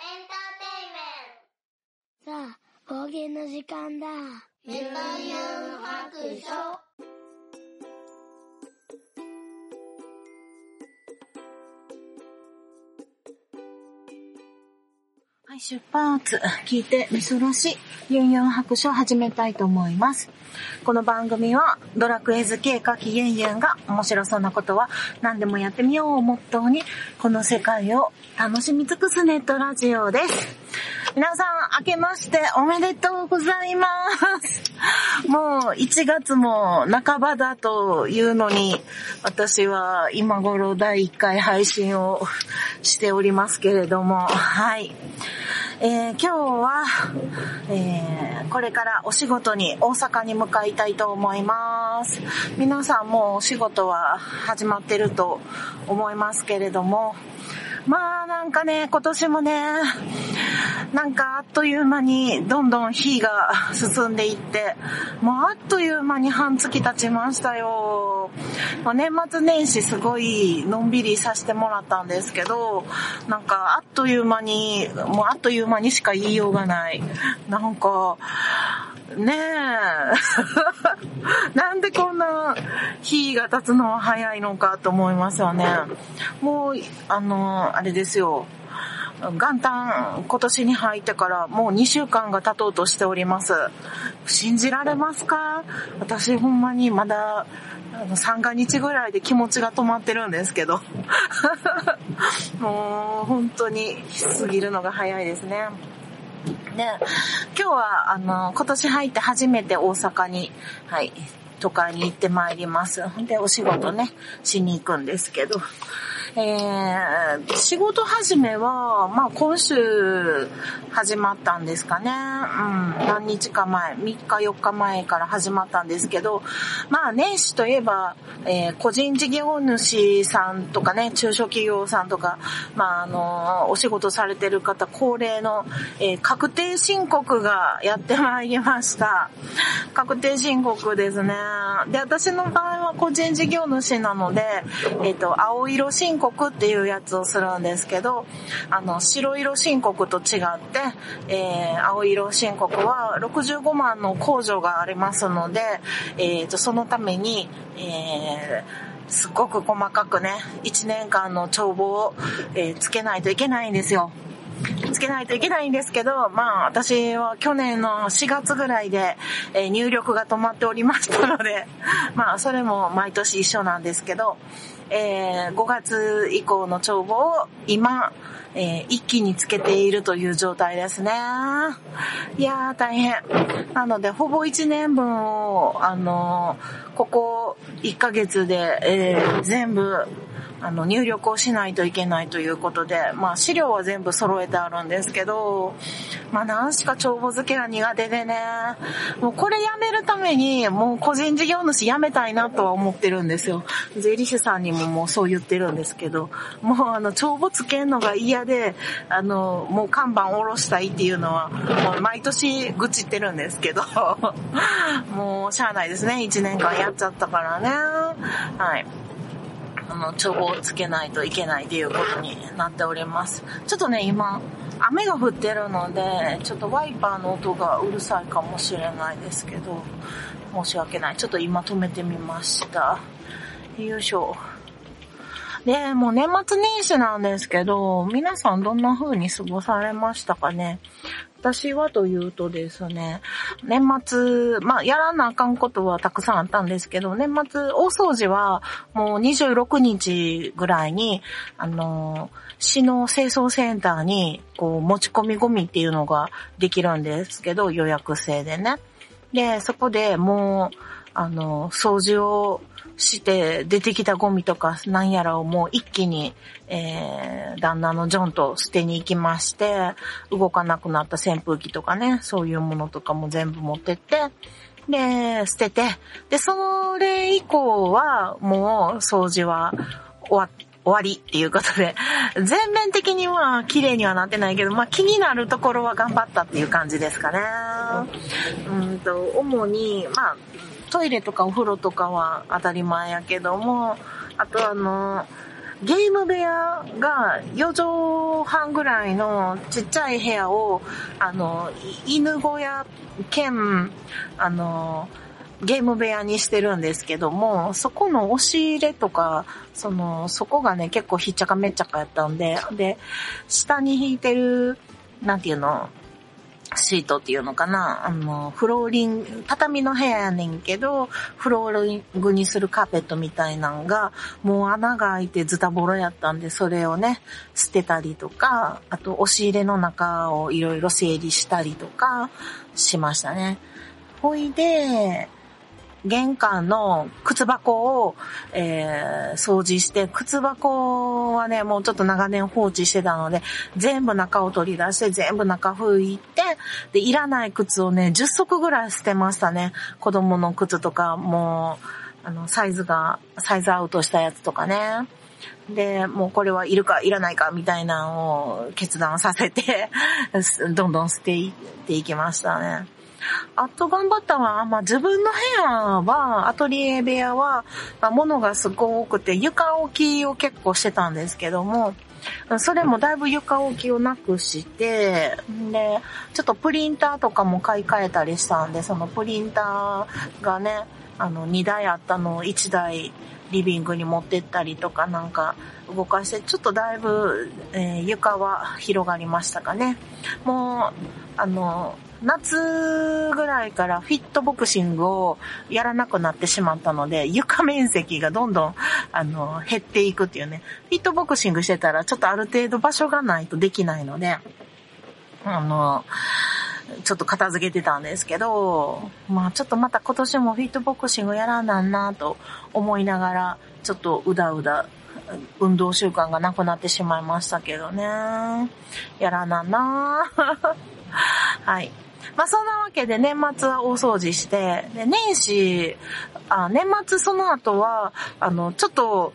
エンターテイメントさあ、冒険の時間だ。メタヤン白書はい、出発。聞いてみそらし、ユンユン白書を始めたいと思います。この番組は、ドラクエ好き絵描きユンユンが面白そうなことは何でもやってみようをモットーに、この世界を楽しみ尽くすネットラジオです。皆さん、明けましておめでとうございます。もう1月も半ばだというのに、私は今頃第1回配信をしておりますけれども、はい。えー今日は、えーこれからお仕事に大阪に向かいたいと思います。皆さんもうお仕事は始まってると思いますけれども、まあなんかね、今年もね、なんかあっという間にどんどん日が進んでいって、もうあっという間に半月経ちましたよ。ま、年末年始すごいのんびりさせてもらったんですけど、なんかあっという間に、もうあっという間にしか言いようがない。なんか、ねえ。なんでこんな日が経つのは早いのかと思いますよね。もう、あの、あれですよ。元旦今年に入ってからもう2週間が経とうとしております。信じられますか？私ほんまにまだあの三が日ぐらいで気持ちが止まってるんですけど。もう本当に過ぎるのが早いですね。で、今日は、あの、今年入って初めて大阪に、はい、都会に行ってまいります。で、お仕事ね、しに行くんですけど、えー、仕事始めは、まあ今週始まったんですかね。うん、何日か前、3日4日前から始まったんですけど、まあ年始といえば、えー個人事業主さんとかね、中小企業さんとか、まああの、お仕事されてる方、恒例の、えー確定申告がやってまいりました。確定申告ですね。で、私の場合は個人事業主なので、えっ、と、青色申告っていうやつをするんですけど、あの、白色申告と違って、えー青色申告は65万の控除がありますので、えっ、と、そのために、えーすごく細かくね、1年間の帳簿を、えーつけないといけないんですよ。つけないといけないんですけど、まあ私は去年の4月ぐらいで、えー入力が止まっておりましたので、まあそれも毎年一緒なんですけど、えー5月以降の帳簿を今、えー一気につけているという状態ですね。いやー大変。なのでほぼ1年分を、あのーここ1ヶ月で、えー全部、あの、入力をしないといけないということで、まあ資料は全部揃えてあるんですけど、まあ何しか帳簿付けが苦手でね、もうこれやめるために、もう個人事業主辞めたいなとは思ってるんですよ。税理士さんにももうそう言ってるんですけど、もうあの、帳簿つけるのが嫌で、あの、もう看板下ろしたいっていうのは、もう毎年愚痴ってるんですけど、もうしゃあないですね。1年間やっちゃったからね。はい。あの、帳簿をつけないといけないということになっております。ちょっとね、今、雨が降ってるので、ちょっとワイパーの音がうるさいかもしれないですけど、申し訳ない。ちょっと今止めてみました。よいしょ。で、もう年末年始なんですけど、皆さんどんな風に過ごされましたかね？私はというとですね、年末、まあ、やらなあかんことはたくさんあったんですけど、年末、大掃除はもう26日ぐらいに、あの、市の清掃センターに、こう、持ち込みゴミっていうのができるんですけど、予約制でね。で、そこでもう、あの、掃除をして出てきたゴミとかなんやらをもう一気に、えー、旦那のジョンと捨てに行きまして、動かなくなった扇風機とかね、そういうものとかも全部持ってって、で、捨てて、で、それ以降はもう掃除は終わ終わりっていうことで、全面的には綺麗にはなってないけど、まあ気になるところは頑張ったっていう感じですかね。うんと、主に、まあ、トイレとかお風呂とかは当たり前やけども、あとあの、ゲーム部屋が4畳半ぐらいのちっちゃい部屋を、あの、犬小屋兼、あの、ゲーム部屋にしてるんですけども、そこの押し入れとか、その、そこがね、結構ひっちゃかめっちゃかやったんで、で、下に引いてる、なんていうの、シートっていうのかな？あの、フローリング、畳の部屋やねんけど、フローリングにするカーペットみたいなんが、もう穴が開いてズタボロやったんで、それをね、捨てたりとか、あと押し入れの中をいろいろ整理したりとかしましたね。ほいで、玄関の靴箱を、えー、掃除して、靴箱はね、もうちょっと長年放置してたので、全部中を取り出して、全部中拭いて、で、いらない靴をね、10足ぐらい捨てましたね。子供の靴とか、もう、あの、サイズが、サイズアウトしたやつとかね。で、もうこれはいるかいらないかみたいなのを決断させて どんどん捨ていっていきましたね。あと頑張ったのは、まあ、自分の部屋は、アトリエ部屋は、まあ、物がすごく多くて、床置きを結構してたんですけども、それもだいぶ床置きをなくして、で、ちょっとプリンターとかも買い替えたりしたんで、そのプリンターがね、あの、2台あったのを1台リビングに持ってったりとかなんか動かして、ちょっとだいぶ、えー、床は広がりましたかね。もう、あの、夏ぐらいからフィットボクシングをやらなくなってしまったので、床面積がどんどん、あの、減っていくっていうね。フィットボクシングしてたら、ちょっとある程度場所がないとできないので、あの、ちょっと片付けてたんですけど、まあちょっとまた今年もフィットボクシングやらなんなと思いながら、ちょっとうだうだ運動習慣がなくなってしまいましたけどね。やらなな はい。まあそんなわけで年末は大掃除して、で年始、あ年末その後は、あの、ちょっと、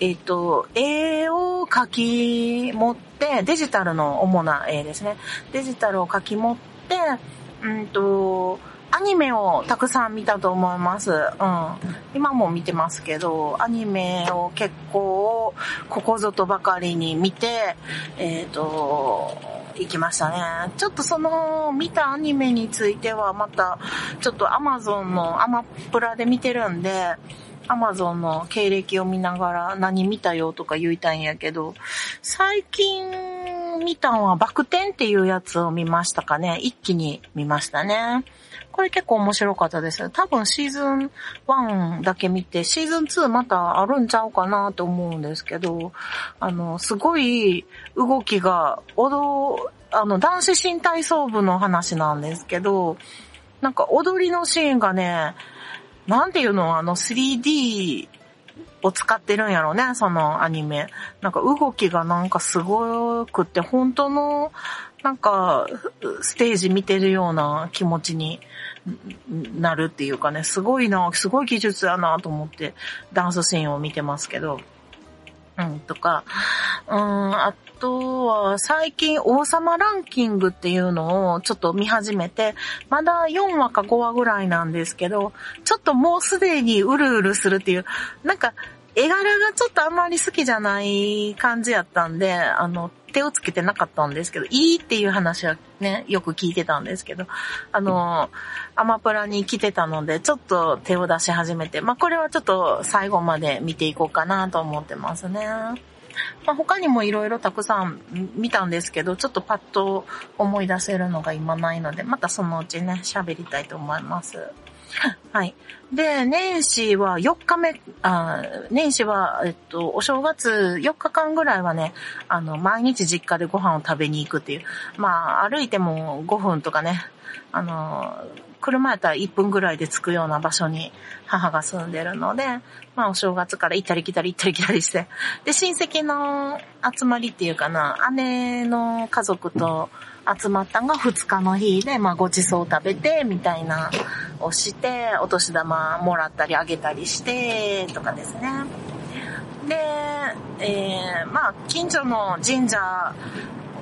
えっ、と、絵を書き持って、デジタルの主な絵ですね。デジタルを書き持って、うんと、アニメをたくさん見たと思います。うん。今も見てますけど、アニメを結構、ここぞとばかりに見て、えっ、ー、と、行きましたね。ちょっとその見たアニメについてはまた、ちょっと Amazon のアマプラで見てるんで、アマゾンの経歴を見ながら何見たよとか言いたいんやけど、最近見たのはバク転っていうやつを見ましたかね。一気に見ましたね。これ結構面白かったです。多分シーズン1だけ見て、シーズン2またあるんちゃうかなと思うんですけど、あの、すごい動きが、踊、あの、男子新体操部の話なんですけど、なんか踊りのシーンがね、なんていうの？あの 3D を使ってるんやろね、そのアニメ。なんか動きがなんかすごくって、本当の、なんか、ステージ見てるような気持ちになるっていうかね、すごいな、すごい技術やなと思ってダンスシーンを見てますけど。うん、とか、うん、あとは最近王様ランキングっていうのをちょっと見始めて、まだ4話か5話ぐらいなんですけど、ちょっともうすでにうるうるするっていう、なんか絵柄がちょっとあんまり好きじゃない感じやったんで、あの、手をつけてなかったんですけど、いいっていう話はね、よく聞いてたんですけど、あの、アマプラに来てたので、ちょっと手を出し始めて、まあ、これはちょっと最後まで見ていこうかなと思ってますね。まあ、他にもいろいろたくさん見たんですけど、ちょっとパッと思い出せるのが今ないので、またそのうちね、喋りたいと思います。はい。で、年始は4日目、あ年始は、えっと、お正月4日間ぐらいはね、あの、毎日実家でご飯を食べに行くっていう。まあ、歩いても5分とかね、あの、車やったら1分ぐらいで着くような場所に母が住んでるので、まあお正月から行ったり来たり行ったり来たりして、で、親戚の集まりっていうかな、姉の家族と集まったのが2日の日で、まあごちそう食べて、みたいなをして、お年玉もらったりあげたりして、とかですね。で、えー、まあ近所の神社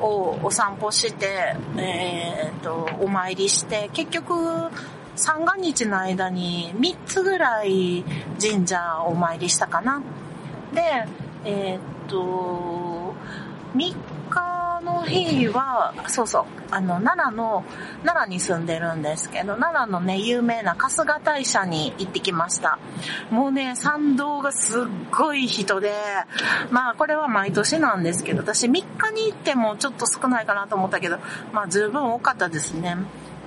をお散歩して、えー、と、お参りして、結局、三が日の間に3つぐらい神社をお参りしたかな。で、えー、と、3日の日は、そうそう、あの、奈良の、奈良に住んでるんですけど、奈良のね、有名な春日大社に行ってきました。もうね、参道がすっごい人で、まあこれは毎年なんですけど、私3日に行ってもちょっと少ないかなと思ったけど、まあ十分多かったですね。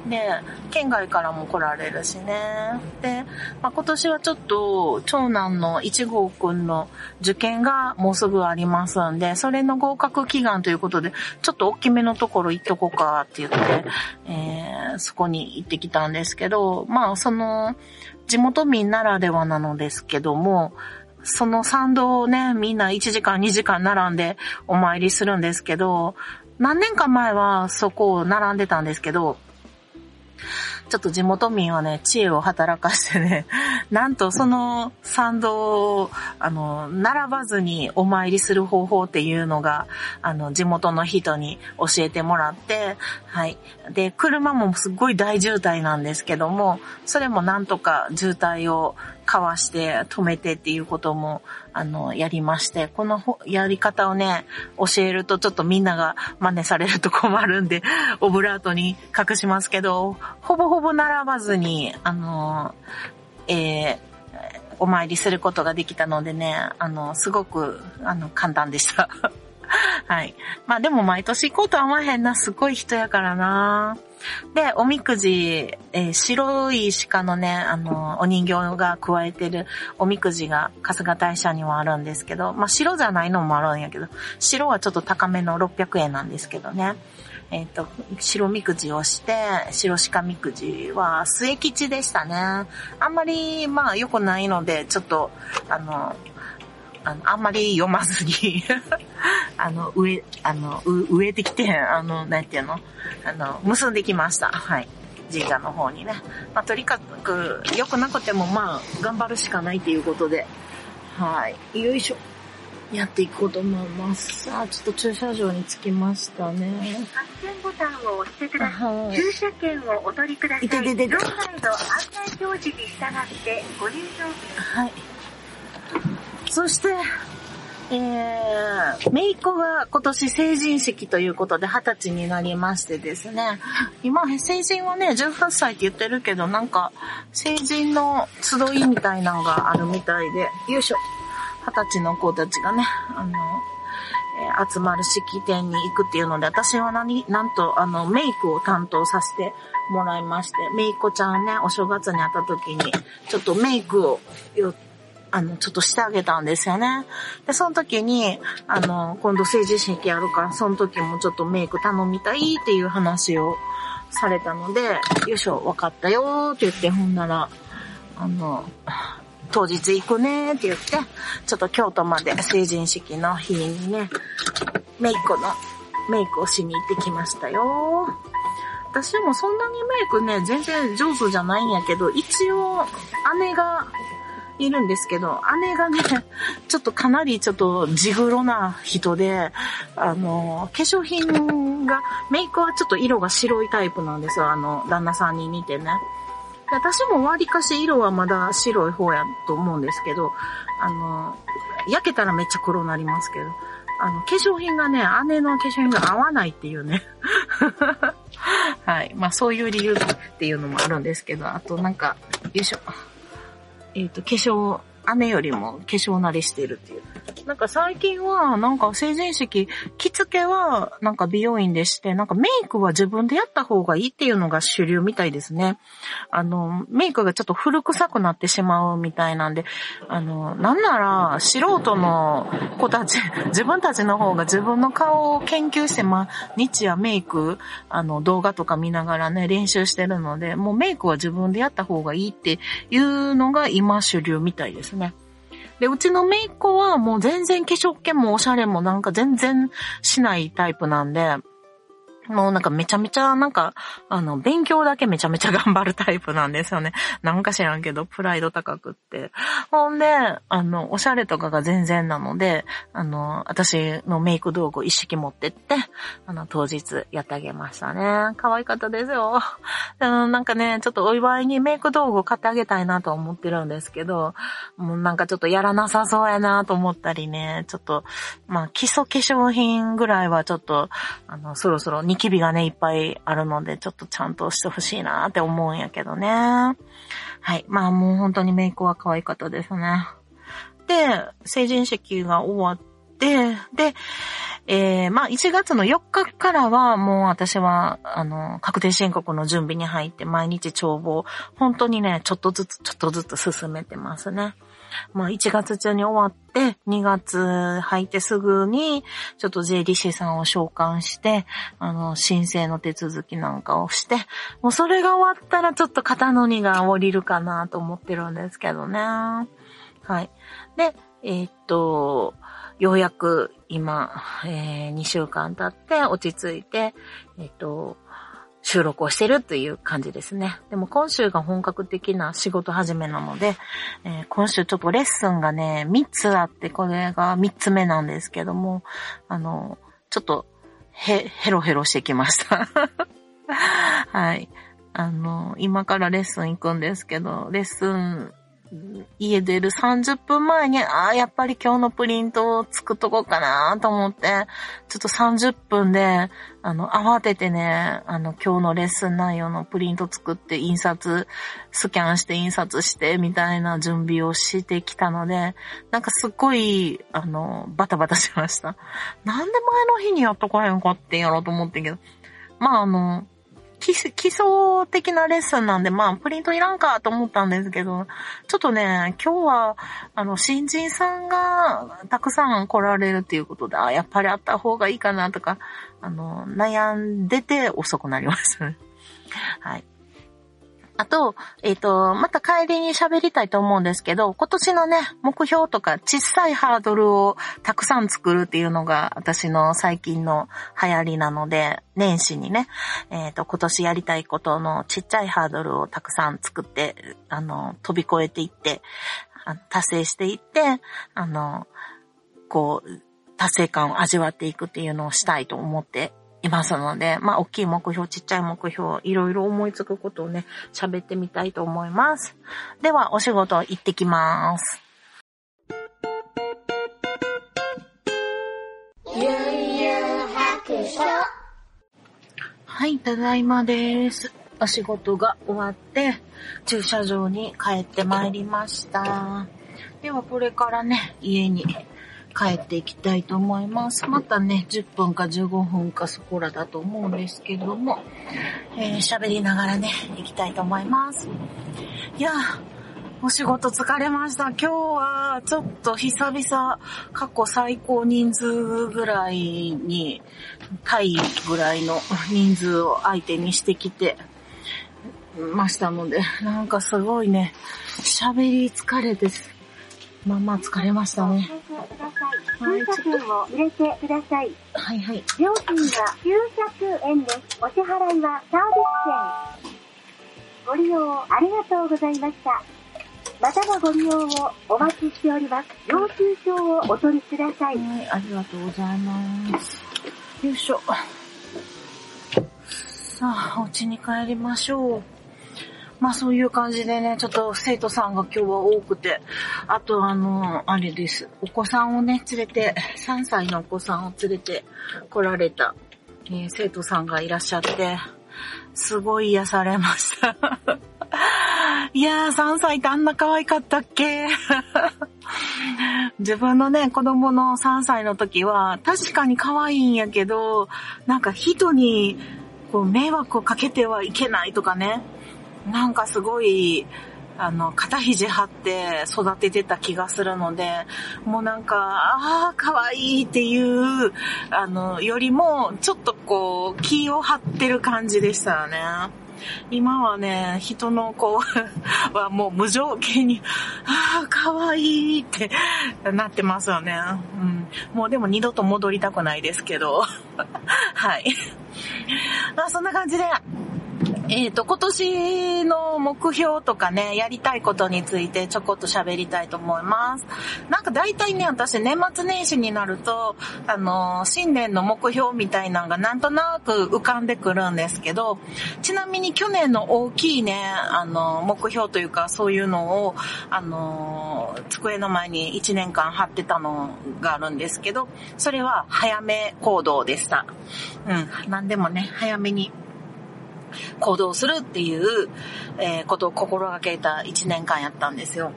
で、県外からも来られるしね。で、まあ、今年はちょっと、長男の一号くんの受験がもうすぐありますんで、それの合格祈願ということで、ちょっと大きめのところ行っとこうかって言って、えー、そこに行ってきたんですけど、まあ、その、地元民ならではなのですけども、その参道をね、みんな1時間2時間並んでお参りするんですけど、何年か前はそこを並んでたんですけど、ちょっと地元民はね、知恵を働かしてね、なんとその参道を、あの、並ばずにお参りする方法っていうのが、あの、地元の人に教えてもらって、はい。で、車もすっごい大渋滞なんですけども、それもなんとか渋滞をかわして止めてっていうことも、あの、やりまして、このやり方をね、教えるとちょっとみんなが真似されると困るんで、オブラートに隠しますけど、ほぼほぼ並ばずに、あの、えー、お参りすることができたのでね、あの、すごく、あの、簡単でした。はい。まあでも毎年行こうとは思わへんな。すごい人やからな。で、おみくじ、えー、白い鹿のね、あの、お人形が加えてるおみくじが春日大社にはあるんですけど、まあ白じゃないのもあるんやけど、白はちょっと高めの600円なんですけどね。えっ、と、白みくじをして、白鹿みくじは末吉でしたね。あんまり、まあ良くないので、ちょっと、あの、あの、あんまり読まずに あの、上、あの、植えてきて、あの、なんていうの？あの、結んできました。はい。神社の方にね。まあ、とにかく、良くなくても、まあ、頑張るしかないということで、はい。よいしょ。やっていこうと思います。さあ、ちょっと駐車場に着きましたね。発見ボタンを押してください。駐車券をお取りください。いてててて両サイド案内表示に従ってご入場はい。そして、えー、めいっ子が今年成人式ということで20歳になりましてですね。今、成人はね、18歳って言ってるけど、なんか、成人の集いみたいなのがあるみたいで、よいしょ。20歳の子たちがね、あの、え集まる式典に行くっていうので、私は何、なんと、あの、メイクを担当させてもらいまして、メイコちゃんね、お正月に会った時に、ちょっとメイクを、あの、ちょっとしてあげたんですよね。で、その時に、あの、今度成人式やるから、その時もちょっとメイク頼みたいっていう話をされたので、よいしょ、わかったよーって言って、ほんなら、あの、当日行くねーって言って、ちょっと京都まで成人式の日にね、メイクの、メイクをしに行ってきましたよ。私もそんなにメイクね、全然上手じゃないんやけど、一応、姉がいるんですけど、姉がね、ちょっとかなりちょっと地黒な人で、あの、化粧品が、メイクはちょっと色が白いタイプなんですよ、あの、旦那さんに似てね。私も割かし色はまだ白い方やと思うんですけど、あの、焼けたらめっちゃ黒になりますけど、あの、化粧品がね、姉の化粧品が合わないっていうね。はい。まあそういう理由っていうのもあるんですけど、あとなんか、よいしょ。えっ、と、化粧、姉よりも化粧慣れしてるっていう。なんか最近は、なんか成人式、着付けはなんか美容院でして、なんかメイクは自分でやった方がいいっていうのが主流みたいですね。あの、メイクがちょっと古臭くなってしまうみたいなんで、あの、なんなら素人の子たち、自分たちの方が自分の顔を研究して、ま、日夜メイク、あの、動画とか見ながらね、練習してるので、もうメイクは自分でやった方がいいっていうのが今主流みたいですね。で、うちの姪っ子はもう全然化粧気もおしゃれもなんか全然しないタイプなんで、もうなんかめちゃめちゃなんか、あの、勉強だけめちゃめちゃ頑張るタイプなんですよね。なんか知らんけど、プライド高くって。ほんで、あの、おしゃれとかが全然なので、あの、私のメイク道具一式持ってって、あの、当日やってあげましたね。可愛かったですよ。うん、なんかね、ちょっとお祝いにメイク道具買ってあげたいなと思ってるんですけど、もうなんかちょっとやらなさそうやなと思ったりね、ちょっと、まあ、基礎化粧品ぐらいはちょっと、あの、そろそろキビがね、いっぱいあるので、ちょっとちゃんとしてほしいなって思うんやけどね。はい。まあもう本当にメイクは可愛かったですね。で、成人式が終わって、で、えー、まあ1月の4日からはもう私は、あの、確定申告の準備に入って毎日帳簿、本当にね、ちょっとずつちょっとずつ進めてますね。まあ1月中に終わって、2月入ってすぐに、ちょっと税理士さんを召喚して、あの、申請の手続きなんかをして、もうそれが終わったらちょっと肩の荷が降りるかなと思ってるんですけどね。はい。で、えー、っと、ようやく今、えー、2週間経って落ち着いて、え、っと、収録をしてるという感じですね。でも今週が本格的な仕事始めなので、えー、今週ちょっとレッスンがね、3つあって、これが3つ目なんですけども、あの、ちょっと、へ、ヘロヘロしてきました。はい。あの、今からレッスン行くんですけど、レッスン家出る30分前に、ああ、やっぱり今日のプリントを作っとこうかなと思って、ちょっと30分で、あの、慌ててね、あの、今日のレッスン内容のプリント作って印刷、スキャンして印刷して、みたいな準備をしてきたので、なんかすっごい、あの、バタバタしました。なんで前の日にやっとかへんかってんやろうと思ってんけど、まああの、基礎的なレッスンなんで、まあ、プリントいらんかと思ったんですけど、ちょっとね、今日は、あの、新人さんがたくさん来られるっていうことで、あ、やっぱりあった方がいいかなとか、あの、悩んでて遅くなりましたね。はい。あと、えっ、ー、と、また帰りに喋りたいと思うんですけど、今年のね、目標とか小さいハードルをたくさん作るっていうのが私の最近の流行りなので、年始にね、えっ、ー、と、今年やりたいことのちっちゃいハードルをたくさん作って、あの、飛び越えていって、達成していって、あの、こう、達成感を味わっていくっていうのをしたいと思っていますので、まあ、大きい目標、ちっちゃい目標、いろいろ思いつくことをね、喋ってみたいと思います。では、お仕事行ってきます。ゆうゆう白書はい、ただいまです。お仕事が終わって、駐車場に帰ってまいりました。では、これからね、家に帰っていきたいと思います。またね、10分か15分かそこらだと思うんですけども、えー、喋りながらね、行きたいと思います。いやお仕事疲れました。今日はちょっと久々過去最高人数ぐらいに、対ぐらいの人数を相手にしてきてましたので、なんかすごいね、喋り疲れです。まあまあ疲れましたね。はい、ちょっと。入れてください。はいはい。料金は900円です。お支払いはサービス券。ご利用ありがとうございました。またのご利用をお待ちしております。領収書をお取りください。はい、ありがとうございます。よいしょ。さあ、お家に帰りましょう。まあそういう感じでね、ちょっと生徒さんが今日は多くて、あとあの、あれです。お子さんをね、連れて、3歳のお子さんを連れて来られた、えー、生徒さんがいらっしゃって、すごい癒されました。いやー、3歳ってあんな可愛かったっけ？自分のね、子供の3歳の時は、確かに可愛いんやけど、なんか人に、こう、迷惑をかけてはいけないとかね、なんかすごい、あの、肩肘張って育ててた気がするので、もうなんか、ああ、可愛いっていう、あの、よりも、ちょっとこう、気を張ってる感じでしたよね。今はね、人の子は もう無条件に、ああ、可愛いってなってますよね。うん。もうでも二度と戻りたくないですけど。はい。まあそんな感じで、えっ、と、今年の目標とかね、やりたいことについてちょこっと喋りたいと思います。なんか大体ね、私年末年始になると、あの、新年の目標みたいなのがなんとなく浮かんでくるんですけど、ちなみに去年の大きいね、あの、目標というかそういうのを、あの、机の前に1年間貼ってたのがあるんですけど、それは早め行動でした。うん、なんでもね、早めに行動するっていう、えことを心がけた1年間やったんですよ。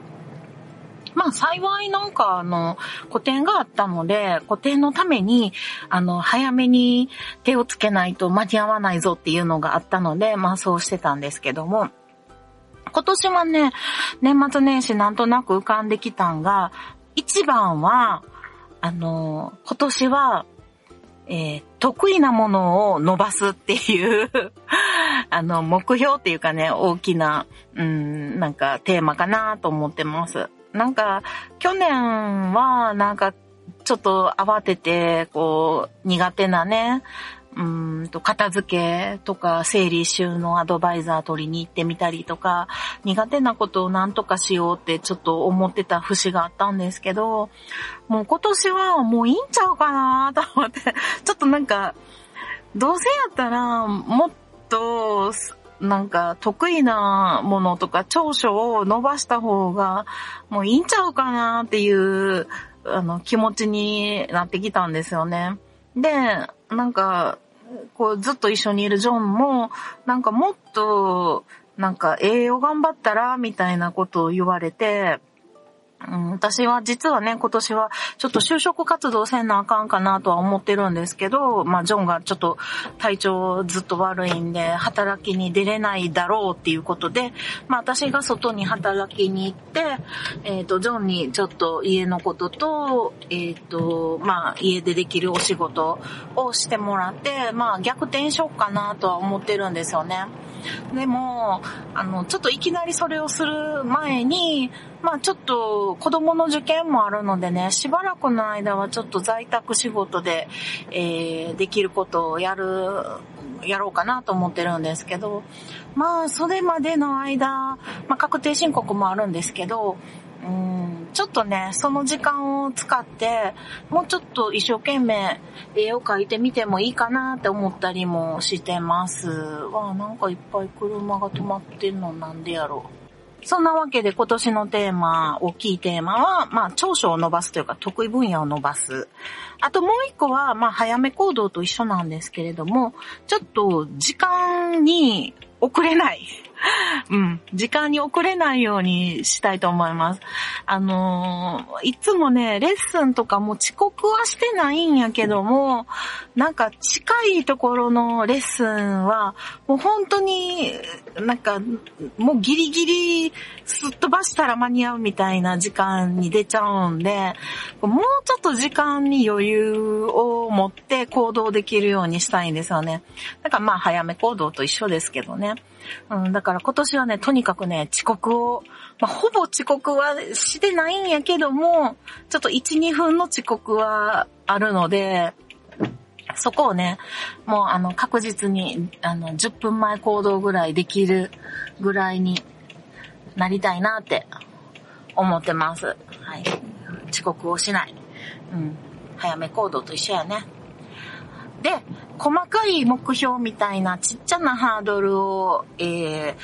まあ幸いなんかあの、古典があったので、古典のために、あの、早めに手をつけないと間に合わないぞっていうのがあったので、まあそうしてたんですけども、今年はね、年末年始なんとなく浮かんできたんが、一番は、あの、今年は、えー得意なものを伸ばすっていう、あの、目標っていうかね、大きな、うん、なんかテーマかなと思ってます。なんか、去年は、なんか、ちょっと慌てて、こう、苦手なね、うーんと、片付けとか、整理収納アドバイザー取りに行ってみたりとか、苦手なことを何とかしようってちょっと思ってた節があったんですけど、もう今年はもういいんちゃうかなと思って、ちょっとなんか、どうせやったら、もっと、なんか得意なものとか長所を伸ばした方がもういいんちゃうかなっていうあの気持ちになってきたんですよね。で、なんか、こうずっと一緒にいるジョンも、なんかもっと、なんか栄養頑張ったらみたいなことを言われて、うん、私は実はね、今年はちょっと就職活動せんなあかんかなとは思ってるんですけど、まあジョンがちょっと体調ずっと悪いんで、働きに出れないだろうっていうことで、まあ私が外に働きに行って、えっ、と、ジョンにちょっと家のことと、えっ、と、まあ家でできるお仕事をしてもらって、まあ逆転しようかなとは思ってるんですよね。でも、あの、ちょっといきなりそれをする前に、まあちょっと子供の受験もあるのでね、しばらくの間はちょっと在宅仕事で、えーできることをやる、やろうかなと思ってるんですけど、まあそれまでの間、まあ確定申告もあるんですけど、うんちょっとね、その時間を使って、もうちょっと一生懸命絵を描いてみてもいいかなって思ったりもしてます。わあ、なんかいっぱい車が止まってんのなんでやろう。そんなわけで今年のテーマ、大きいテーマは、まあ、長所を伸ばすというか、得意分野を伸ばす。あともう一個は、まあ、早め行動と一緒なんですけれども、ちょっと時間に遅れない。うん。時間に遅れないようにしたいと思います。あのーいつもね、レッスンとかも遅刻はしてないんやけども、なんか近いところのレッスンは、もう本当に、なんか、もうギリギリすっ飛ばしたら間に合うみたいな時間に出ちゃうんで、もうちょっと時間に余裕を持って行動できるようにしたいんですよね。だからまあ早め行動と一緒ですけどね。うん、だから今年はね、とにかくね、遅刻を、まあ、ほぼ遅刻はしてないんやけども、ちょっと1、2分の遅刻はあるので、そこをね、もうあの確実に、あの、10分前行動ぐらいできるぐらいになりたいなって思ってます。はい。遅刻をしない。うん。早め行動と一緒やね。で、細かい目標みたいなちっちゃなハードルを、えー、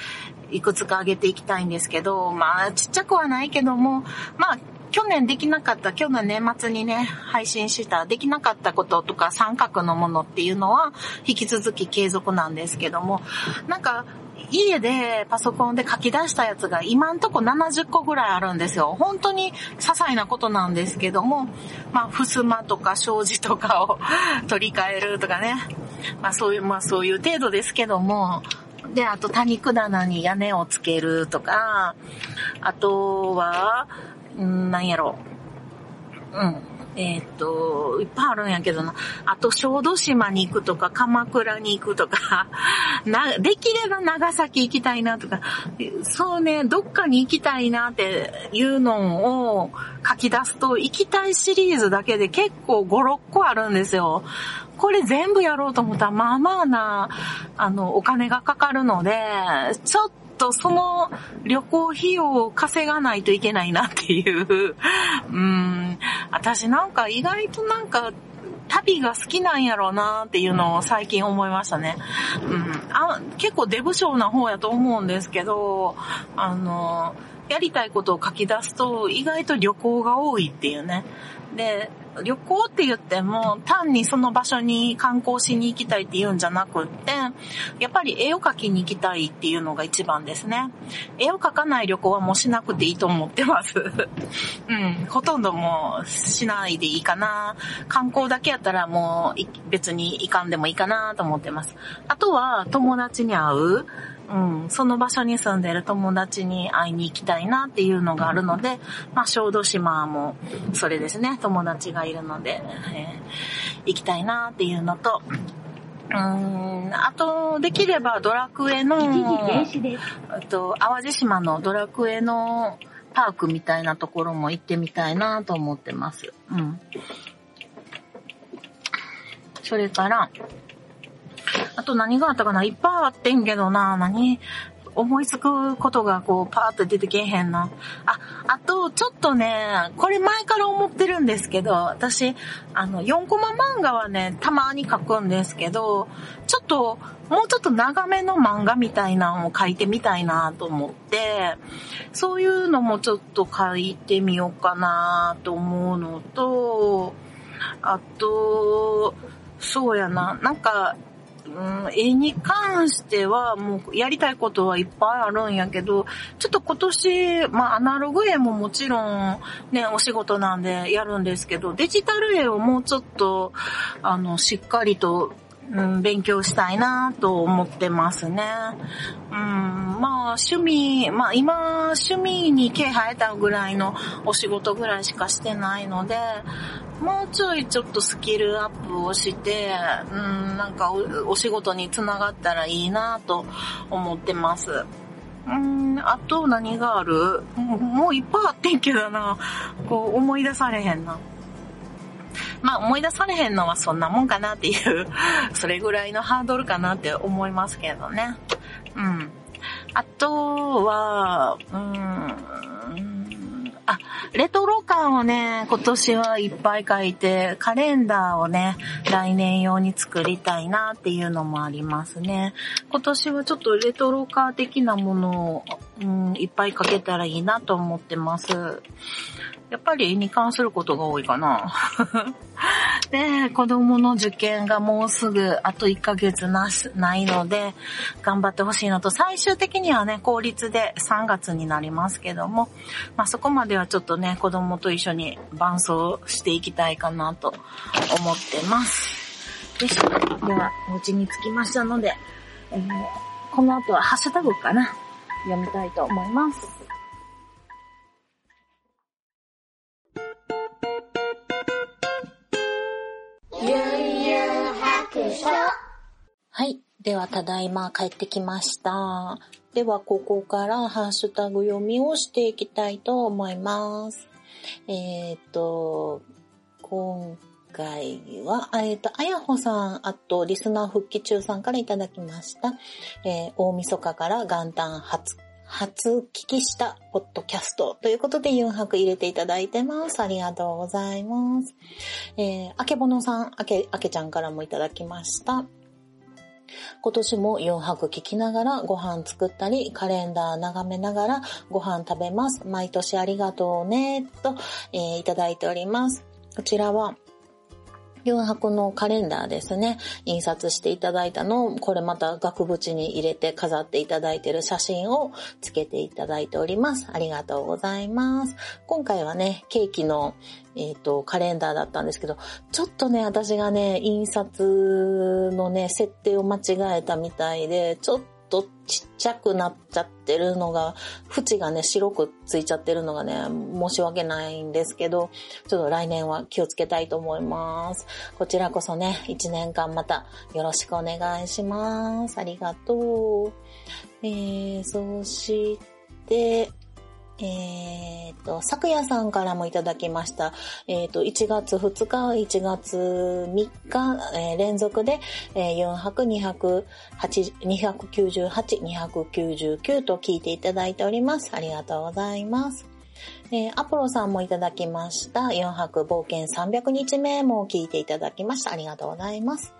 いくつか上げていきたいんですけど、まあ、ちっちゃくはないけども、まあ、去年できなかった、去年年末にね、配信したできなかったこととか三角のものっていうのは引き続き継続なんですけども、なんか、家でパソコンで書き出したやつが今んとこ70個ぐらいあるんですよ。本当に些細なことなんですけども、まあ、襖とか障子とかを取り替えるとかね。まあそういう、まあそういう程度ですけども、で、あと多肉棚に屋根をつけるとか、あとは、んなんやろう。うん。えーっと、いっぱいあるんやけどな。あと、小豆島に行くとか、鎌倉に行くとか、な、できれば長崎行きたいなとか、そうね、どっかに行きたいなっていうのを書き出すと、行きたいシリーズだけで結構5、6個あるんですよ。これ全部やろうと思ったら、まあまあな、あの、お金がかかるので、ちょっととその旅行費用を稼がないといけないなっていう。うん。私なんか意外となんか、旅が好きなんやろうなっていうのを最近思いましたね。うん。あ結構デブ症な方やと思うんですけど、あの、やりたいことを書き出すと意外と旅行が多いっていうね。で、旅行って言っても単にその場所に観光しに行きたいって言うんじゃなくって、やっぱり絵を描きに行きたいっていうのが一番ですね。絵を描かない旅行はもうしなくていいと思ってます。うん、ほとんどもうしないでいいかな。観光だけやったらもう別に行かんでもいいかなと思ってます。あとは友達に会う。うん、その場所に住んでる友達に会いに行きたいなっていうのがあるので、まあ、小豆島もそれですね、友達がいるので、えー行きたいなっていうのと、うーん、あと、できればドラクエの、と、淡路島のドラクエのパークみたいなところも行ってみたいなと思ってます。うん。それから、あと何があったかな？いっぱいあってんけどな、何思いつくことがこうパーッと出てけへんな。あ、あとちょっとね、これ前から思ってるんですけど、私、あの、4コマ漫画はね、たまに書くんですけど、ちょっと、もうちょっと長めの漫画みたいなのを書いてみたいなと思って、そういうのもちょっと書いてみようかなと思うのと、あと、そうやな、なんか、うん、絵に関してはもうやりたいことはいっぱいあるんやけど、ちょっと今年、まあアナログ絵ももちろんね、お仕事なんでやるんですけど、デジタル絵をもうちょっと、あの、しっかりと、うん、勉強したいなと思ってますね。うん、まあ趣味、まあ今趣味に毛生えたぐらいのお仕事ぐらいしかしてないので、もうちょいちょっとスキルアップをして、うん、なんかお仕事につながったらいいなと思ってます。うん、あと何がある？もういっぱいあってんけどな。こう思い出されへんな。まあ思い出されへんのはそんなもんかなっていう、それぐらいのハードルかなって思いますけどね。うん。あとは、うん、レトロ感をね、今年はいっぱい書いて、カレンダーをね、来年用に作りたいなっていうのもありますね。今年はちょっとレトロカー的なものを、うん、いっぱい書けたらいいなと思ってます。やっぱり絵に関することが多いかな。で、子供の受験がもうすぐあと1ヶ月なしないので、頑張ってほしいのと、最終的にはね、公立で3月になりますけども、まあそこまではちょっとね、子供と一緒に伴走していきたいかなと思ってます。よし。では、お家に着きましたので、えーこの後はハッシュタグかな。読みたいと思います。ゆうゆう白書はい。では、ただいま帰ってきました。では、ここからハッシュタグ読みをしていきたいと思います。えっ、と、今回は、えっ、と、あやほさん、あと、リスナー復帰中さんからいただきました。えー大晦日から元旦初、初聞きしたポッドキャストということで4泊入れていただいてます。ありがとうございます。えー、あけぼのさん、あけ、あけちゃんからもいただきました。今年も4泊聞きながらご飯作ったり、カレンダー眺めながらご飯食べます。毎年ありがとうね、と、えーいただいております。こちらは、4泊のカレンダーですね。印刷していただいたのを、これまた額縁に入れて飾っていただいている写真をつけていただいております。ありがとうございます。今回はね、ケーキの、えっ、と、カレンダーだったんですけど、ちょっとね、私がね、印刷のね、設定を間違えたみたいで、ちょっととちっちゃくなっちゃってるのが、縁がね、白くついちゃってるのがね、申し訳ないんですけど、ちょっと来年は気をつけたいと思います。こちらこそね、1年間またよろしくお願いします。ありがとう。えー、そして、えー、と、昨夜さんからもいただきました。えー、と、1月2日、1月3日、えー連続で、えー400、298 298、299と聞いていただいております。ありがとうございます。えアポロさんもいただきました。4泊冒険300日目も聞いていただきました。ありがとうございます。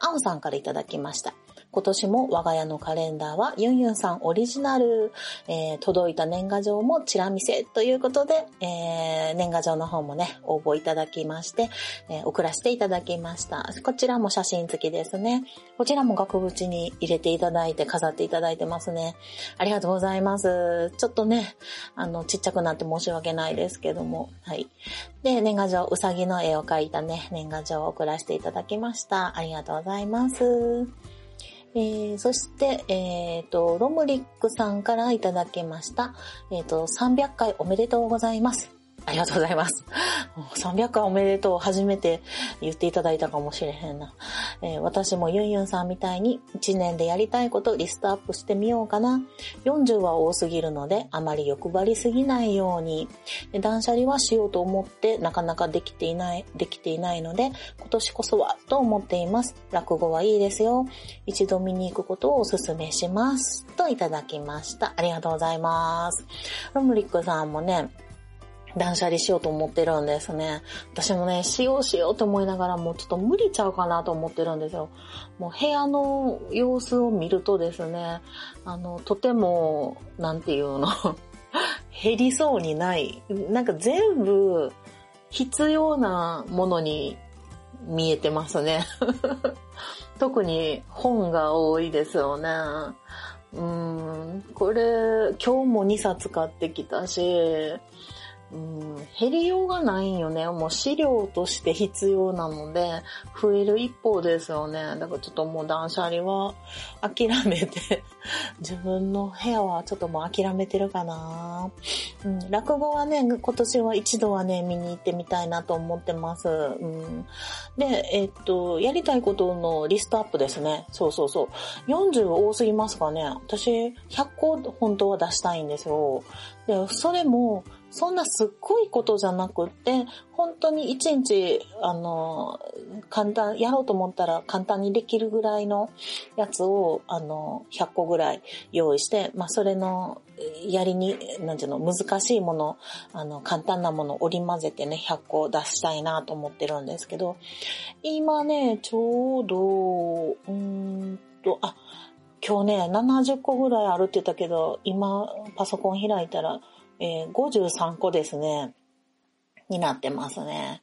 青さんからいただきました。今年も我が家のカレンダーはユンユンさんオリジナル、えー届いた年賀状もチラ見せということで、えー年賀状の方もね、応募いただきまして、えー送らせていただきました。こちらも写真付きですね。こちらも額縁に入れていただいて飾っていただいてますね。ありがとうございます。ちょっとね、あの、ちっちゃくなって申し訳ないですけども、はい。で、年賀状、うさぎの絵を描いたね、年賀状を送らせていただきました。ありがとうございます。えー、そして、えっ、と、ロムリックさんからいただきました。えっ、と、300回おめでとうございます。ありがとうございます。300回おめでとう初めて言っていただいたかもしれへんな。えー私もユンユンさんみたいに1年でやりたいことリストアップしてみようかな。40は多すぎるのであまり欲張りすぎないように。断捨離はしようと思ってなかなかできていない、できていないので今年こそはと思っています。落語はいいですよ。一度見に行くことをお勧めします。といただきました。ありがとうございます。ロムリックさんもね、断捨離しようと思ってるんですね。私もね、しようしようと思いながらもうちょっと無理ちゃうかなと思ってるんですよ。もう部屋の様子を見るとですね、あの、とても、なんていうの、減りそうにない。なんか全部必要なものに見えてますね。特に本が多いですよね。うん、これ、今日も2冊買ってきたし、うん、減りようがないんよね。もう資料として必要なので、増える一方ですよね。だからちょっともう断捨離は諦めて、自分の部屋はちょっともう諦めてるかな。うん、落語はね、今年は一度はね、見に行ってみたいなと思ってます。うん、で、えっと、やりたいことのリストアップですね。そうそうそう。40多すぎますかね。私、100個本当は出したいんですよ。で、それも、そんなすっごいことじゃなくって、本当に一日、あの、簡単、やろうと思ったら簡単にできるぐらいのやつを、あの、100個ぐらい用意して、まあ、それの、やりに、なんていうの、難しいもの、あの、簡単なものを織り交ぜてね、100個出したいなと思ってるんですけど、今ね、ちょうど、うーんと、あ、今日ね、70個ぐらいあるって言ったけど、今、パソコン開いたら、えー53個ですね。になってますね。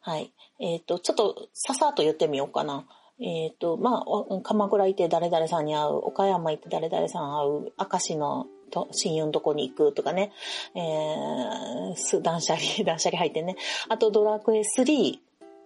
はい。えっ、と、ちょっと、ささっと言ってみようかな。えっ、と、まあ、鎌倉行って誰々さんに会う、岡山行って誰々さん会う、明石のと親友のとこに行くとかね、えー、す断捨離、断捨離入ってね。あと、ドラクエ3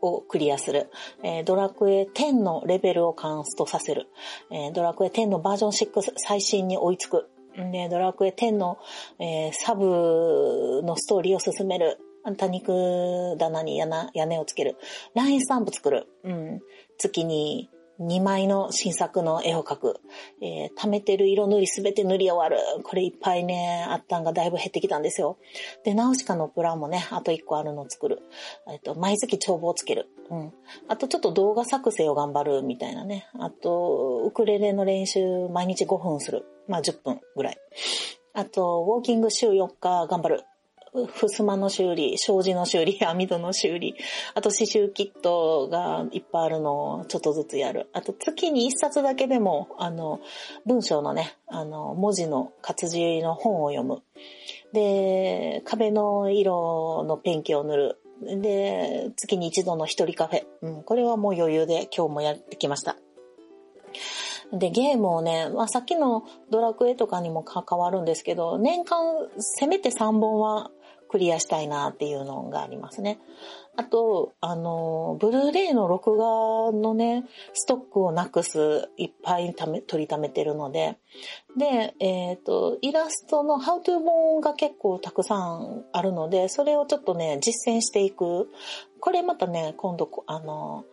をクリアする。えードラクエ10のレベルをカンストさせる。えードラクエ10のバージョン6最新に追いつく。で、ドラクエ10の、えーサブのストーリーを進める。多肉棚に屋根をつける。ラインスタンプ作る。うん。月に2枚の新作の絵を描く。えー貯めてる色塗りすべて塗り終わる。これいっぱいね、あったんがだいぶ減ってきたんですよ。で、ナウシカのプラモもね、あと1個あるのを作る。えっと、毎月帳簿をつける。うん。あとちょっと動画作成を頑張るみたいなね。あと、ウクレレの練習毎日5分する。まあ10分ぐらい。あと、ウォーキング週4日頑張る。ふすまの修理、障子の修理、網戸の修理、あと刺繍キットがいっぱいあるのをちょっとずつやる。あと月に一冊だけでも、あの、文章のね、あの、文字の活字の本を読む。で、壁の色のペンキを塗る。で、月に一度の一人カフェ。うん、これはもう余裕で今日もやってきました。で、ゲームをね、まあ、さっきのドラクエとかにも関わるんですけど、年間せめて3本はクリアしたいなっていうのがありますね。あと、あの、ブルーレイの録画のね、ストックをなくす、いっぱいため取りためてるので、で、えっ、ー、と、イラストの How to 本が結構たくさんあるので、それをちょっとね、実践していく。これまたね、今度、あの、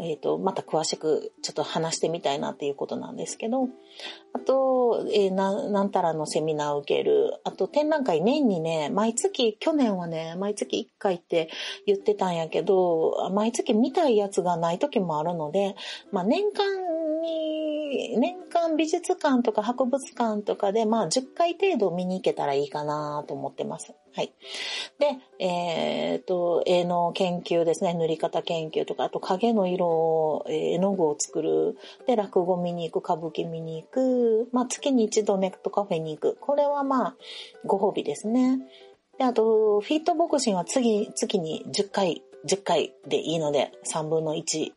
えっ、ー、と、また詳しくちょっと話してみたいなっていうことなんですけど、あと、えー、な、なんたらのセミナーを受ける。あと、展覧会年にね、毎月、去年はね、毎月1回って言ってたんやけど、毎月見たいやつがない時もあるので、まあ、年間に、年間美術館とか博物館とかで、まあ、10回程度見に行けたらいいかなと思ってます。はい。で、えっ、と、絵の研究ですね。塗り方研究とか、あと影の色を、絵の具を作る。で、落語見に行く、歌舞伎見に行く。まあ、月に一度ネットカフェに行く。これはまあ、ご褒美ですね。で、あと、フィットボクシングは次、月に10回、10回でいいので、3分の1。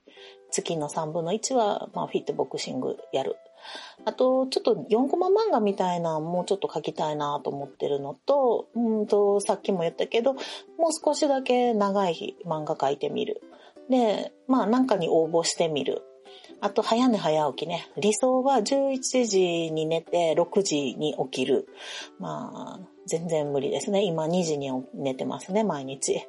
月の3分の1は、まあ、フィットボクシングやる。あと、ちょっと4コマ漫画みたいなもうちょっと描きたいなと思ってるのと、うんと、さっきも言ったけど、もう少しだけ長い漫画描いてみる。で、まあなんかに応募してみる。あと、早寝早起きね。理想は11時に寝て6時に起きる。まあ、全然無理ですね。今2時に寝てますね、毎日。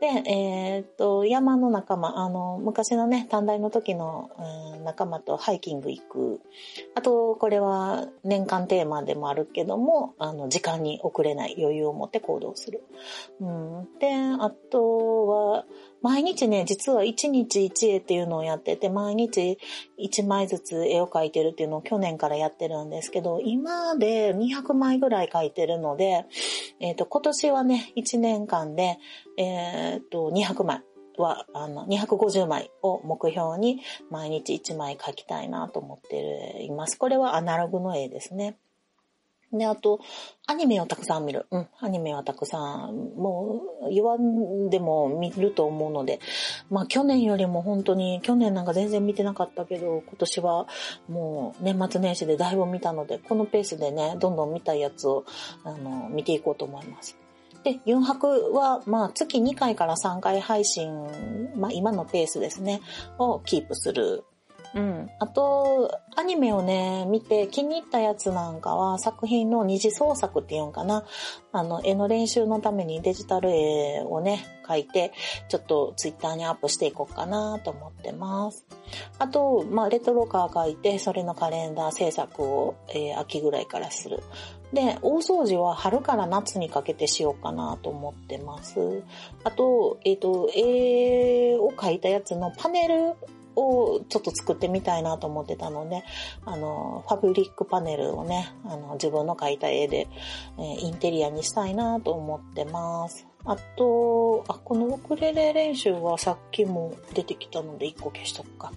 で、えー、っと、山の仲間、あの、昔のね、短大の時の、うん、仲間とハイキング行く。あと、これは年間テーマでもあるけども、あの、時間に遅れない余裕を持って行動する。うん、で、あとは、毎日ね、実は1日1絵っていうのをやってて、毎日1枚ずつ絵を描いてるっていうのを去年からやってるんですけど、今で200枚ぐらい描いてるので、えっ、ー、と、今年はね、1年間で、えっ、と、200枚は、あの、250枚を目標に毎日1枚描きたいなと思っています。これはアナログの絵ですね。で、あと、アニメをたくさん見る。うん、アニメはたくさん、もう、言わんでも見ると思うので、まあ去年よりも本当に、去年なんか全然見てなかったけど、今年はもう年末年始でだいぶ見たので、このペースでね、どんどん見たいやつを、あの、見ていこうと思います。で、4泊は、まあ、月2回から3回配信、まあ、今のペースですね、をキープするうん。あと、アニメをね、見て気に入ったやつなんかは作品の二次創作っていうんかな。あの、絵の練習のためにデジタル絵をね、描いて、ちょっとツイッターにアップしていこうかなと思ってます。あと、まあ、レトロカー描いて、それのカレンダー制作を、えー、秋ぐらいからする。で、大掃除は春から夏にかけてしようかなと思ってます。あと、えっ、ー、と、絵を描いたやつのパネルをちょっと作ってみたいなと思ってたので、あの、ファブリックパネルをね、あの、自分の描いた絵で、えー、インテリアにしたいなと思ってます。あと、あ、このウクレレ練習はさっきも出てきたので1個消しとくか。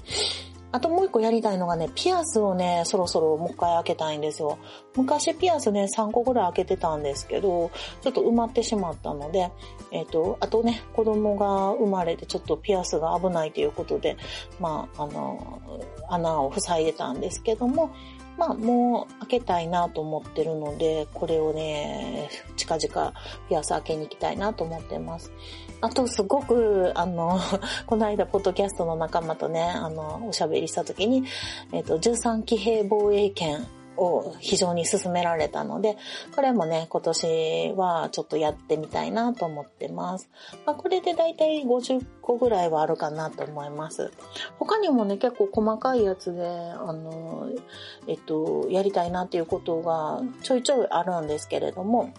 あともう一個やりたいのがね、ピアスをね、そろそろもう一回開けたいんですよ。昔ピアスね、3個ぐらい開けてたんですけど、ちょっと埋まってしまったので、えっ、ー、と、あとね、子供が生まれてちょっとピアスが危ないということで、まあ、あの、穴を塞いでたんですけども、まあもう開けたいなと思ってるので、これをね、近々ピアス開けに行きたいなと思ってます。あとすごく、あの、この間ポッドキャストの仲間とね、あの、おしゃべりした時に、えっ、ー、と、13騎兵防衛権を非常に進められたので、これもね、今年はちょっとやってみたいなと思ってます。まあ、これでだいたい50個ぐらいはあるかなと思います。他にもね、結構細かいやつで、あの、えっと、やりたいなっていうことがちょいちょいあるんですけれども、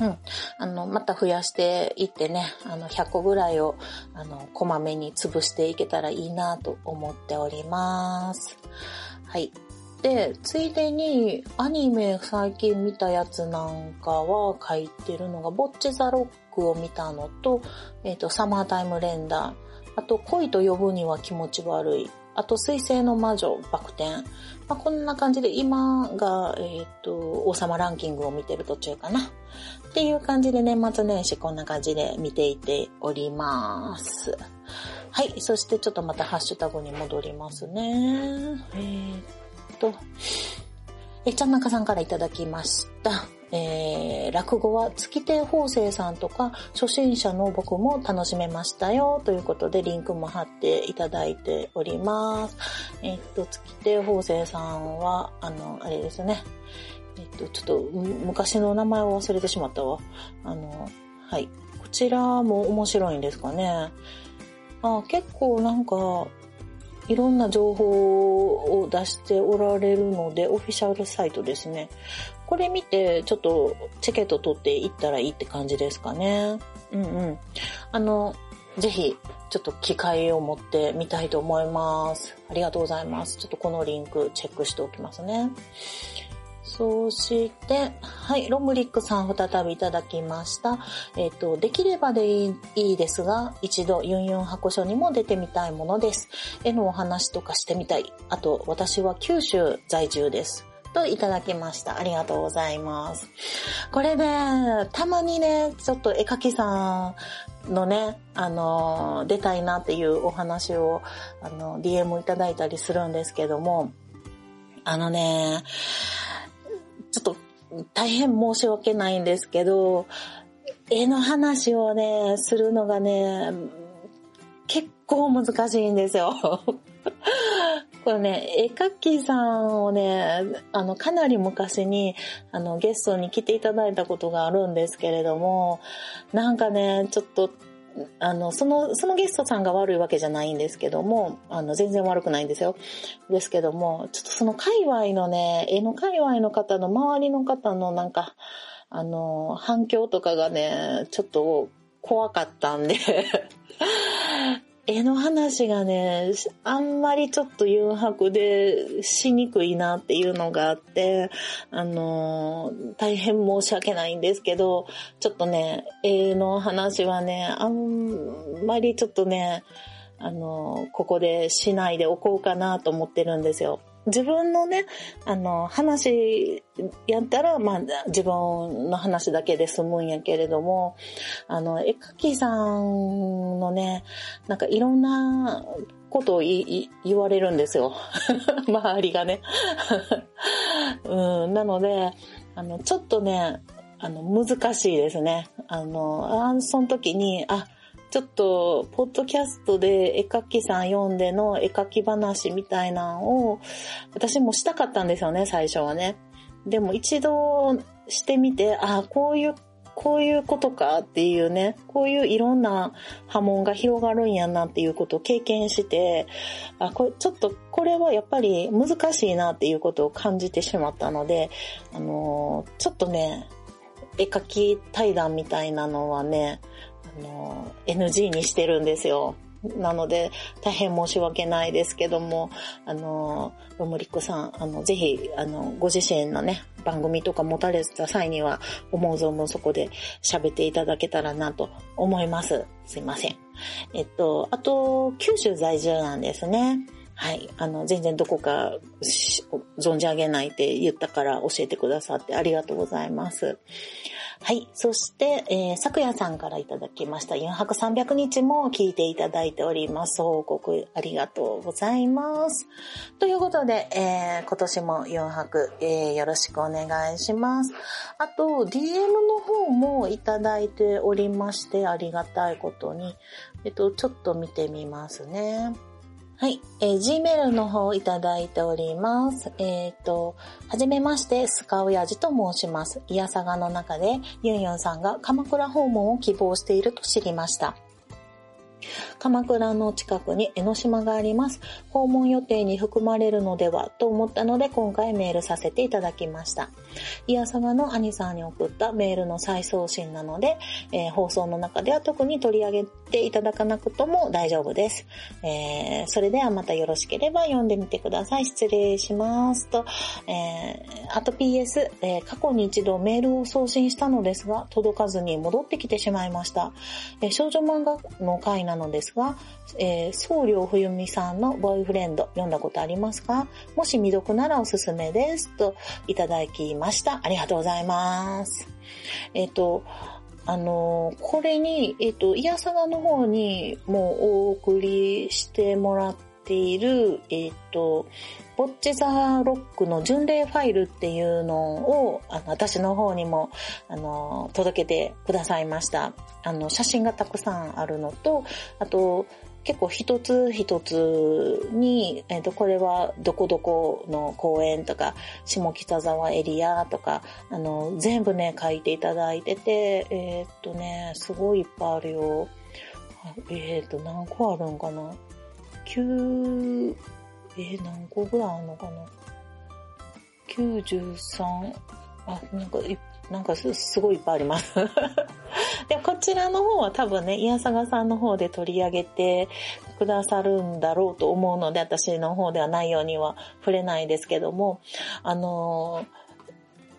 うん。あの、また増やしていってね、あの、100個ぐらいを、あの、こまめに潰していけたらいいなと思っております。はい。で、ついでにアニメ最近見たやつなんかは書いてるのが、ボッチザロックを見たのと、えっ、ー、と、サマータイムレンダー、あと、恋と呼ぶには気持ち悪い、あと、水星の魔女、バク転。まあ、こんな感じで、今が、えっ、ー、と、王様ランキングを見てる途中かな。っていう感じで年末年始こんな感じで見ていております。はい。そしてちょっとまたハッシュタグに戻りますね。えーと、え、ちゃんなかさんからいただきました。えー、落語は月亭法生さんとか初心者の僕も楽しめましたよということでリンクも貼っていただいております。えっと、月亭法生さんは、あの、あれですね。えっと、ちょっと昔の名前を忘れてしまったわ。あの、はい。こちらも面白いんですかね。あ結構なんか、いろんな情報を出しておられるので、オフィシャルサイトですね。これ見て、ちょっとチケット取っていったらいいって感じですかね。うんうん。あの、ぜひ、ちょっと機会を持ってみたいと思います。ありがとうございます。ちょっとこのリンクチェックしておきますね。そして、はい、ロムリックさん再びいただきました。えっ、と、できればでいいですが、一度ユンユン箱書にも出てみたいものです。絵のお話とかしてみたい。あと、私は九州在住です。といただきました。ありがとうございます。これね、たまにね、ちょっと絵描きさんのね、あの、出たいなっていうお話を、あの、DM いただいたりするんですけども、あのね、ちょっと大変申し訳ないんですけど、絵の話をね、するのがね、結構難しいんですよ。これね、絵描きさんをね、あの、かなり昔に、あの、ゲストに来ていただいたことがあるんですけれども、なんかね、ちょっとあの、その、そのゲストさんが悪いわけじゃないんですけども、あの、全然悪くないんですよ。ですけども、ちょっとその界隈のね、絵の界隈の方の周りの方のなんか、あの、反響とかがね、ちょっと怖かったんで 絵の話がね、あんまりちょっと誘惑でしにくいなっていうのがあって、あの、大変申し訳ないんですけど、ちょっとね、絵の話はね、あんまりちょっとね、あの、ここでしないでおこうかなと思ってるんですよ。自分のね、あの、話やったら、まあ、自分の話だけで済むんやけれども、あの、絵描きさんのね、なんかいろんなことを言われるんですよ。周りがね。うん、なので、あの、ちょっとね、あの、難しいですね。あの、あその時に、あ、ちょっと、ポッドキャストで絵描きさん読んでの絵描き話みたいなのを、私もしたかったんですよね、最初はね。でも一度してみて、ああ、こういう、こういうことかっていうね、こういういろんな波紋が広がるんやなっていうことを経験して、あ、これ、ちょっと、これはやっぱり難しいなっていうことを感じてしまったので、あのー、ちょっとね、絵描き対談みたいなのはね、あの、NG にしてるんですよ。なので、大変申し訳ないですけども、あの、ロムリックさん、あの、ぜひ、あの、ご自身のね、番組とか持たれた際には、思う存分そこで喋っていただけたらなと思います。すいません。えっと、あと、九州在住なんですね。はい。あの、全然どこか存じ上げないって言ったから教えてくださってありがとうございます。はい。そして、えー、昨夜さんからいただきました。4泊300日も聞いていただいております。報告ありがとうございます。ということで、えー、今年も4泊、えー、よろしくお願いします。あと、DM の方もいただいておりまして、ありがたいことに、えっと、ちょっと見てみますね。はい。えー、Gmail の方をいただいております。えっ、ー、と、はじめまして、スカウヤジと申します。イヤサガの中で、ユンユンさんが鎌倉訪問を希望していると知りました。鎌倉の近くに江ノ島があります。訪問予定に含まれるのではと思ったので今回メールさせていただきました。イヤサガの兄さんに送ったメールの再送信なので、えー、放送の中では特に取り上げていただかなくとも大丈夫です。えー、それではまたよろしければ読んでみてください。失礼しますと、えー、あと PS、えー、過去に一度メールを送信したのですが、届かずに戻ってきてしまいました。えー、少女漫画の回のなのですが、えー、僧侶冬美さんのボーイフレンド読んだことありますか？もし未読ならおすすめです。といただきました。ありがとうございます。えっ、ー、と、あの、これに、えっ、ー、と、イヤサガの方にもうお送りしてもらっている、えっ、と、ボッチザーロックの巡礼ファイルっていうのを、あの、私の方にも、あの、届けてくださいました。あの、写真がたくさんあるのと、あと、結構一つ一つに、えっ、と、これはどこどこの公園とか、下北沢エリアとか、あの、全部ね、書いていただいてて、えっ、とね、すごいいっぱいあるよ。えっ、と、何個あるんかな ?9、えー、何個ぐらいあるのかな ?93、あ、なんか、なんかすごいいっぱいあります。で、こちらの方は多分ね、イヤサガさんの方で取り上げてくださるんだろうと思うので、私の方ではないようには触れないですけども、あのー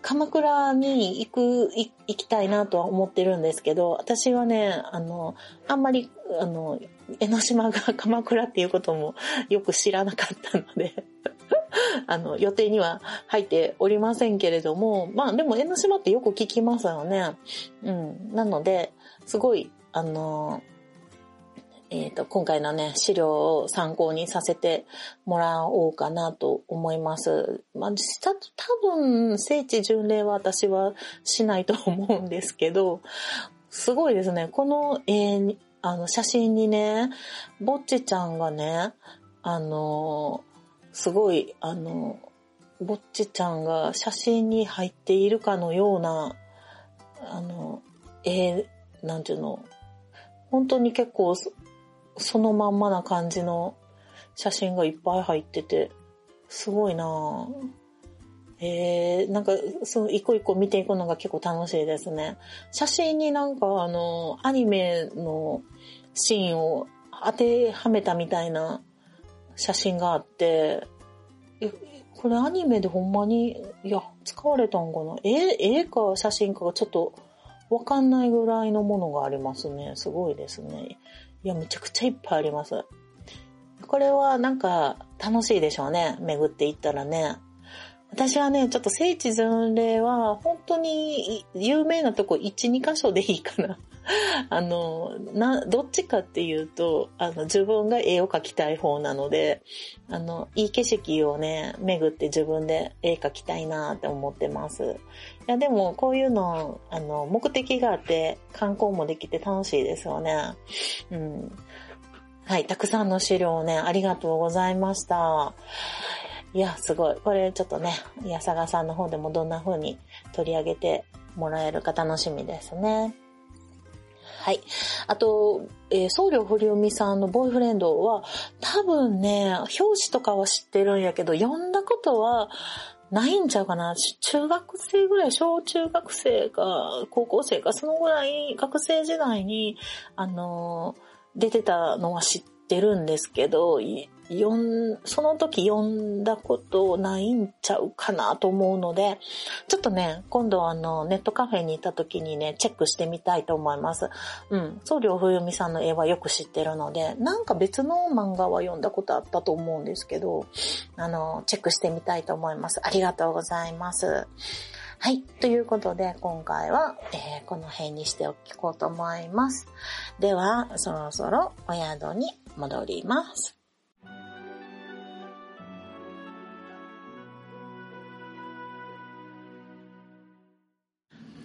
鎌倉に行く、行きたいなとは思ってるんですけど、私はね、あの、あんまり、あの、江ノ島が鎌倉っていうこともよく知らなかったので あの、予定には入っておりませんけれども、まあでも江ノ島ってよく聞きますよね。うん。なので、すごい、あの、えっ、ー、と、今回のね、資料を参考にさせてもらおうかなと思います。まあ、実際多分、聖地巡礼は私はしないと思うんですけど、すごいですね。この、えー、あの、写真にね、ぼっちちゃんがね、あの、すごい、あの、ぼっちちゃんが写真に入っているかのような、あの、えー、なんていうの、本当に結構そのまんまな感じの写真がいっぱい入ってて、すごいなぁ。えー、なんか、その一個一個見ていくのが結構楽しいですね。写真になんかあの、アニメのシーンを当てはめたみたいな写真があって、え、これアニメでほんまに、いや、使われたんかな？え、絵か写真かがちょっとわかんないぐらいのものがありますね。すごいですね。いや、めちゃくちゃいっぱいあります。これはなんか楽しいでしょうね。巡っていったらね。私はね、ちょっと聖地巡礼は本当に有名なとこ1、2箇所でいいかな。あの、な、どっちかっていうと、あの、自分が絵を描きたい方なので、あの、いい景色をね、巡って自分で絵描きたいなって思ってます。いや、でも、こういうの、あの、目的があって観光もできて楽しいですよね。うん。はい、たくさんの資料をね、ありがとうございました。いや、すごい。これちょっとね、いやさがさんの方でもどんな風に取り上げてもらえるか楽しみですね。はい。あと、えー、僧侶堀海さんのボーイフレンドは、多分ね、表紙とかは知ってるんやけど、読んだことはないんちゃうかな。中学生ぐらい、小中学生か、高校生か、そのぐらい学生時代に、あのー、出てたのは知ってるんですけど、その時読んだことないんちゃうかなと思うので、ちょっとね、今度あの、ネットカフェに行った時にね、チェックしてみたいと思います。うん。僧侶冬美さんの絵はよく知ってるので、なんか別の漫画は読んだことあったと思うんですけど、あの、チェックしてみたいと思います。ありがとうございます。はい。ということで、今回は、えー、この辺にしておきこうと思います。では、そろそろお宿に戻ります。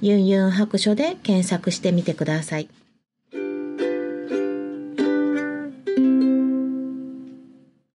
ユンユン白書で検索してみてください。